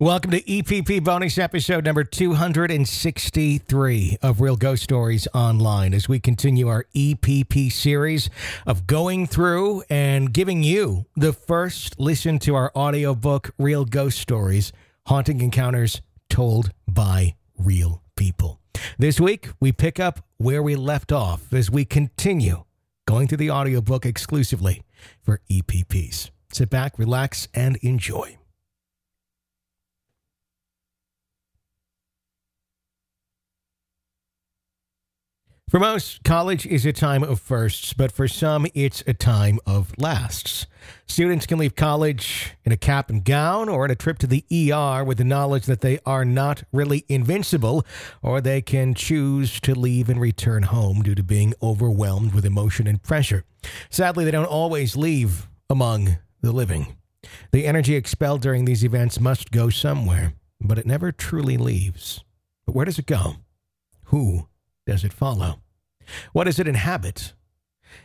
Welcome to EPP bonus episode number 263 of Real Ghost Stories Online as we continue our EPP series of going through and giving you the first listen to our audiobook, Real Ghost Stories Haunting Encounters Told by Real People. This week, we pick up where we left off as we continue going through the audiobook exclusively for EPPs. Sit back, relax, and enjoy. For most, college is a time of firsts, but for some, it's a time of lasts. Students can leave college in a cap and gown or in a trip to the ER with the knowledge that they are not really invincible, or they can choose to leave and return home due to being overwhelmed with emotion and pressure. Sadly, they don't always leave among the living. The energy expelled during these events must go somewhere, but it never truly leaves. But where does it go? Who does it follow? What does it inhabit?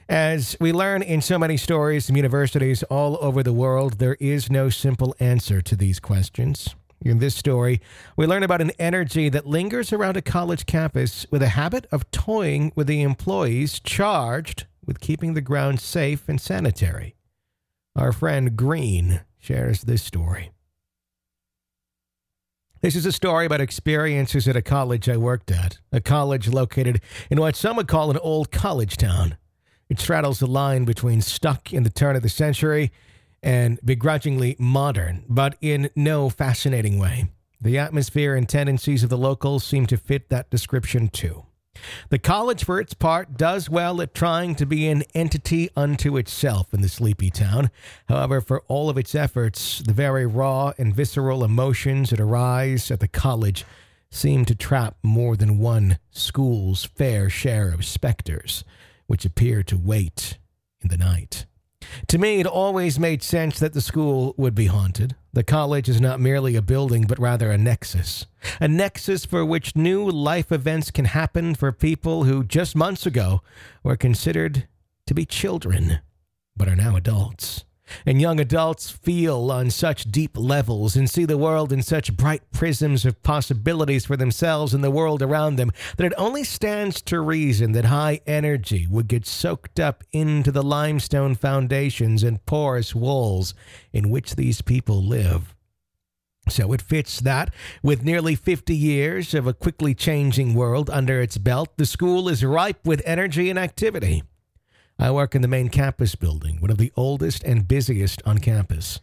As we learn in so many stories from universities all over the world, there is no simple answer to these questions. In this story, we learn about an energy that lingers around a college campus with a habit of toying with the employees charged with keeping the grounds safe and sanitary. Our friend Green shares this story. This is a story about experiences at a college I worked at, a college located in what some would call an old college town. It straddles the line between stuck in the turn of the century and begrudgingly modern, but in no fascinating way. The atmosphere and tendencies of the locals seem to fit that description too. The college, for its part, does well at trying to be an entity unto itself in the sleepy town. However, for all of its efforts, the very raw and visceral emotions that arise at the college seem to trap more than one school's fair share of specters, which appear to wait in the night. To me, it always made sense that the school would be haunted. The college is not merely a building, but rather a nexus. A nexus for which new life events can happen for people who just months ago were considered to be children, but are now adults. And young adults feel on such deep levels and see the world in such bright prisms of possibilities for themselves and the world around them that it only stands to reason that high energy would get soaked up into the limestone foundations and porous walls in which these people live. So it fits that, with nearly 50 years of a quickly changing world under its belt, the school is ripe with energy and activity. I work in the main campus building, one of the oldest and busiest on campus.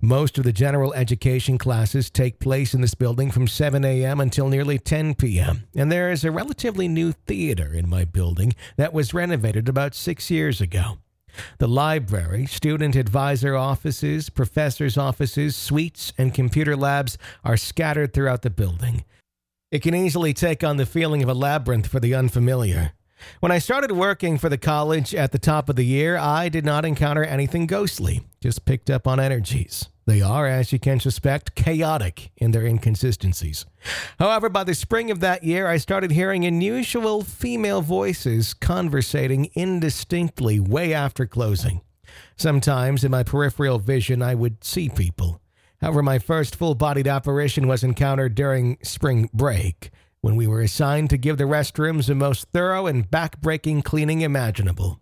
Most of the general education classes take place in this building from 7 a.m. until nearly 10 p.m., and there is a relatively new theater in my building that was renovated about six years ago. The library, student advisor offices, professors' offices, suites, and computer labs are scattered throughout the building. It can easily take on the feeling of a labyrinth for the unfamiliar. When I started working for the college at the top of the year, I did not encounter anything ghostly, just picked up on energies. They are, as you can suspect, chaotic in their inconsistencies. However, by the spring of that year, I started hearing unusual female voices conversating indistinctly way after closing. Sometimes in my peripheral vision, I would see people. However, my first full bodied apparition was encountered during spring break when we were assigned to give the restrooms the most thorough and back-breaking cleaning imaginable.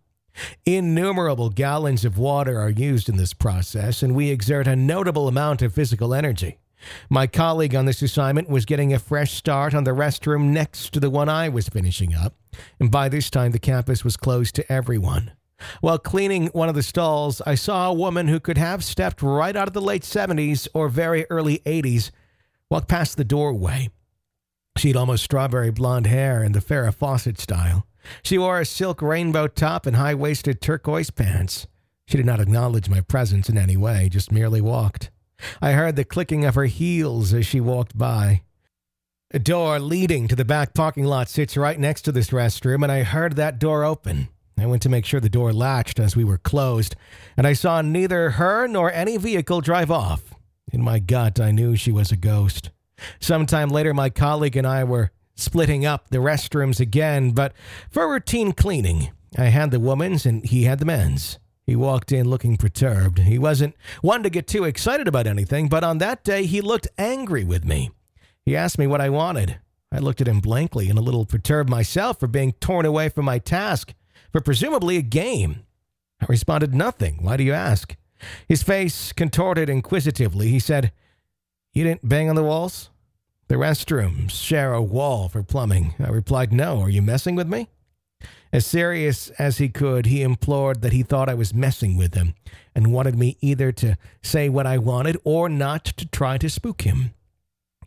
Innumerable gallons of water are used in this process, and we exert a notable amount of physical energy. My colleague on this assignment was getting a fresh start on the restroom next to the one I was finishing up, and by this time the campus was closed to everyone. While cleaning one of the stalls, I saw a woman who could have stepped right out of the late 70s or very early 80s walk past the doorway. She had almost strawberry blonde hair in the Farrah Fawcett style. She wore a silk rainbow top and high waisted turquoise pants. She did not acknowledge my presence in any way, just merely walked. I heard the clicking of her heels as she walked by. A door leading to the back parking lot sits right next to this restroom, and I heard that door open. I went to make sure the door latched as we were closed, and I saw neither her nor any vehicle drive off. In my gut, I knew she was a ghost. Sometime later, my colleague and I were splitting up the restrooms again, but for routine cleaning. I had the woman's and he had the men's. He walked in looking perturbed. He wasn't one to get too excited about anything, but on that day he looked angry with me. He asked me what I wanted. I looked at him blankly and a little perturbed myself for being torn away from my task, for presumably a game. I responded, Nothing. Why do you ask? His face contorted inquisitively. He said, You didn't bang on the walls? The restrooms share a wall for plumbing. I replied, No. Are you messing with me? As serious as he could, he implored that he thought I was messing with him and wanted me either to say what I wanted or not to try to spook him.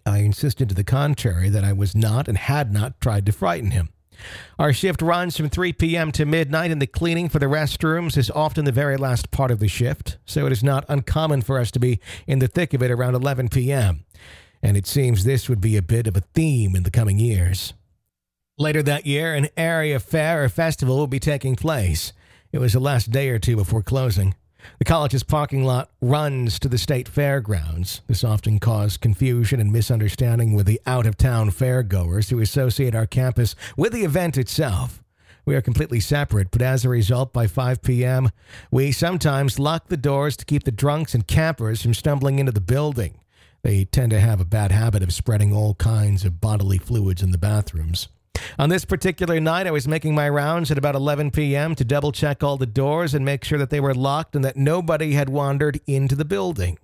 I insisted to the contrary that I was not and had not tried to frighten him. Our shift runs from 3 p.m. to midnight, and the cleaning for the restrooms is often the very last part of the shift, so it is not uncommon for us to be in the thick of it around 11 p.m. And it seems this would be a bit of a theme in the coming years. Later that year, an area fair or festival will be taking place. It was the last day or two before closing. The college's parking lot runs to the state fairgrounds. This often caused confusion and misunderstanding with the out of town fairgoers who associate our campus with the event itself. We are completely separate, but as a result, by 5 p.m., we sometimes lock the doors to keep the drunks and campers from stumbling into the building. They tend to have a bad habit of spreading all kinds of bodily fluids in the bathrooms. On this particular night, I was making my rounds at about 11 p.m. to double check all the doors and make sure that they were locked and that nobody had wandered into the building.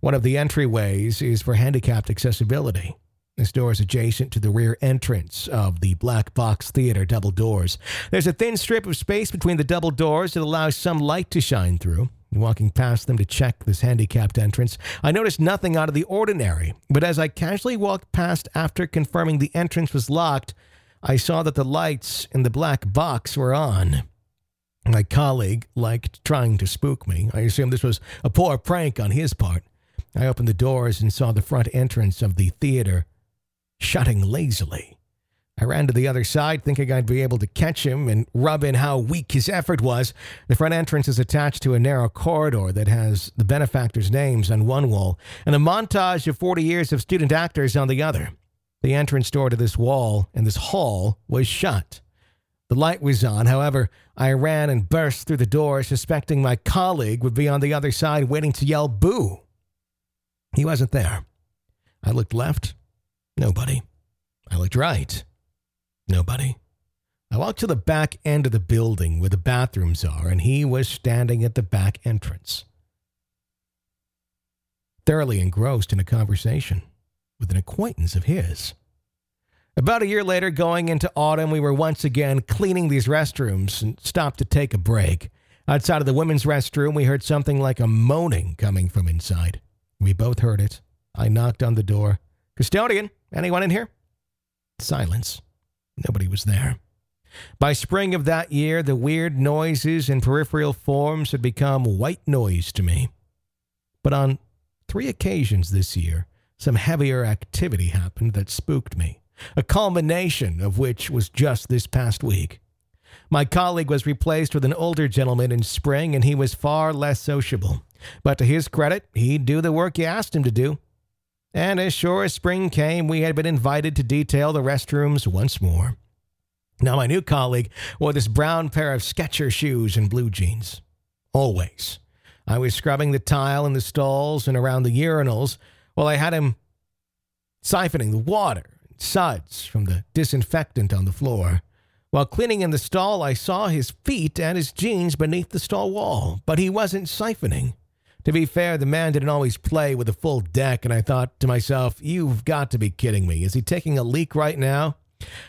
One of the entryways is for handicapped accessibility. This door is adjacent to the rear entrance of the Black Box Theater double doors. There's a thin strip of space between the double doors that allows some light to shine through. Walking past them to check this handicapped entrance, I noticed nothing out of the ordinary, but as I casually walked past after confirming the entrance was locked, I saw that the lights in the black box were on. My colleague liked trying to spook me. I assumed this was a poor prank on his part. I opened the doors and saw the front entrance of the theater shutting lazily. I ran to the other side, thinking I'd be able to catch him and rub in how weak his effort was. The front entrance is attached to a narrow corridor that has the benefactors' names on one wall and a montage of 40 years of student actors on the other. The entrance door to this wall and this hall was shut. The light was on, however, I ran and burst through the door, suspecting my colleague would be on the other side waiting to yell boo. He wasn't there. I looked left, nobody. I looked right, nobody. I walked to the back end of the building where the bathrooms are, and he was standing at the back entrance, thoroughly engrossed in a conversation with an acquaintance of his. About a year later, going into autumn, we were once again cleaning these restrooms and stopped to take a break. Outside of the women's restroom, we heard something like a moaning coming from inside. We both heard it. I knocked on the door. Custodian, anyone in here? Silence. Nobody was there. By spring of that year, the weird noises and peripheral forms had become white noise to me. But on three occasions this year, some heavier activity happened that spooked me, a culmination of which was just this past week. My colleague was replaced with an older gentleman in spring, and he was far less sociable. But to his credit, he'd do the work you asked him to do. And as sure as spring came, we had been invited to detail the restrooms once more. Now, my new colleague wore this brown pair of Sketcher shoes and blue jeans. Always. I was scrubbing the tile in the stalls and around the urinals while I had him siphoning the water and suds from the disinfectant on the floor. While cleaning in the stall, I saw his feet and his jeans beneath the stall wall, but he wasn't siphoning. To be fair, the man didn't always play with a full deck, and I thought to myself, you've got to be kidding me. Is he taking a leak right now?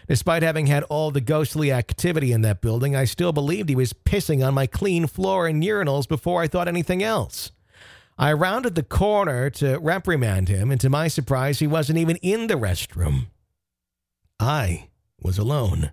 Despite having had all the ghostly activity in that building, I still believed he was pissing on my clean floor and urinals before I thought anything else. I rounded the corner to reprimand him, and to my surprise, he wasn't even in the restroom. I was alone.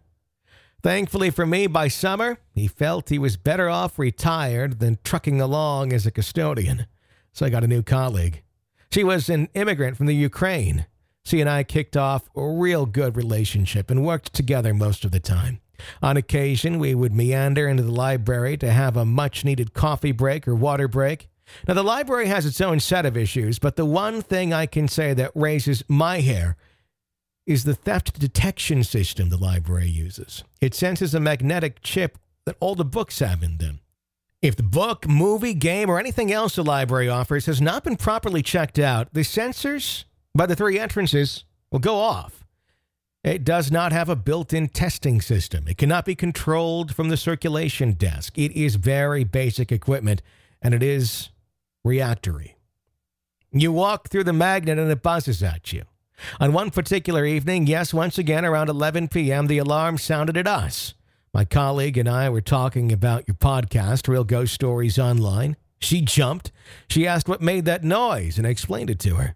Thankfully for me, by summer, he felt he was better off retired than trucking along as a custodian. So I got a new colleague. She was an immigrant from the Ukraine. She and I kicked off a real good relationship and worked together most of the time. On occasion, we would meander into the library to have a much needed coffee break or water break. Now, the library has its own set of issues, but the one thing I can say that raises my hair is the theft detection system the library uses. It senses a magnetic chip that all the books have in them. If the book, movie, game, or anything else the library offers has not been properly checked out, the sensors by the three entrances will go off. It does not have a built in testing system. It cannot be controlled from the circulation desk. It is very basic equipment, and it is reactory. You walk through the magnet and it buzzes at you. On one particular evening, yes, once again around 11 p.m., the alarm sounded at us. My colleague and I were talking about your podcast, Real Ghost Stories Online. She jumped. She asked what made that noise, and I explained it to her.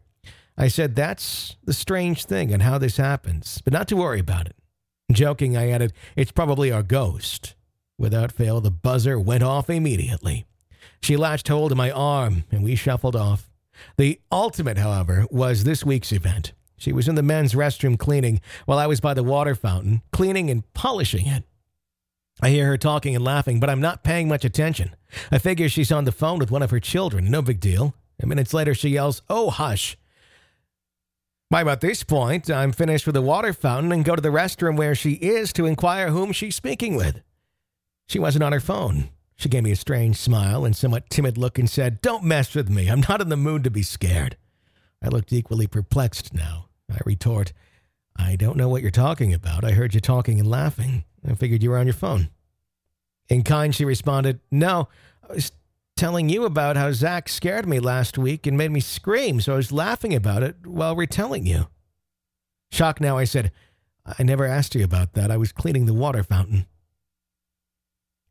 I said, That's the strange thing and how this happens, but not to worry about it. Joking, I added, It's probably our ghost. Without fail, the buzzer went off immediately. She latched hold of my arm, and we shuffled off. The ultimate, however, was this week's event. She was in the men's restroom cleaning while I was by the water fountain, cleaning and polishing it. I hear her talking and laughing, but I'm not paying much attention. I figure she's on the phone with one of her children. No big deal. A minutes later, she yells, Oh, hush. By about this point, I'm finished with the water fountain and go to the restroom where she is to inquire whom she's speaking with. She wasn't on her phone. She gave me a strange smile and somewhat timid look and said, Don't mess with me. I'm not in the mood to be scared. I looked equally perplexed now. I retort, I don't know what you're talking about. I heard you talking and laughing. I figured you were on your phone. In kind, she responded, No, I was telling you about how Zach scared me last week and made me scream, so I was laughing about it while retelling you. Shocked now, I said, I never asked you about that. I was cleaning the water fountain.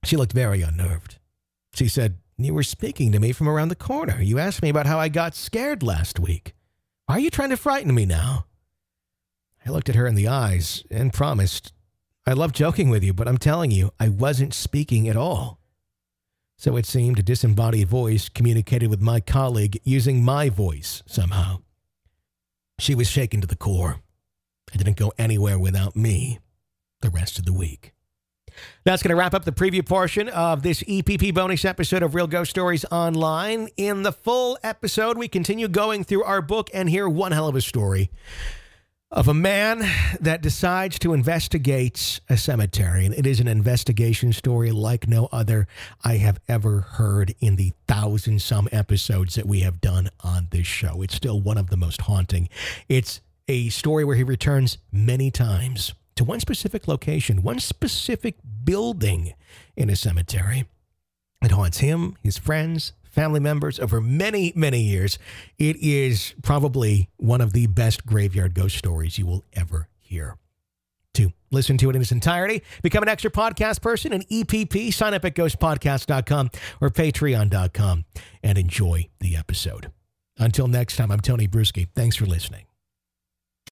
She looked very unnerved. She said, You were speaking to me from around the corner. You asked me about how I got scared last week. Are you trying to frighten me now? I looked at her in the eyes and promised I love joking with you, but I'm telling you, I wasn't speaking at all. So it seemed a disembodied voice communicated with my colleague using my voice somehow. She was shaken to the core. I didn't go anywhere without me the rest of the week. That's going to wrap up the preview portion of this EPP bonus episode of Real Ghost Stories Online. In the full episode, we continue going through our book and hear one hell of a story of a man that decides to investigate a cemetery. And it is an investigation story like no other I have ever heard in the thousand some episodes that we have done on this show. It's still one of the most haunting. It's a story where he returns many times to one specific location, one specific building in a cemetery. It haunts him, his friends, family members over many, many years. It is probably one of the best graveyard ghost stories you will ever hear. To listen to it in its entirety, become an extra podcast person and EPP. Sign up at ghostpodcast.com or patreon.com and enjoy the episode. Until next time, I'm Tony Brueski. Thanks for listening.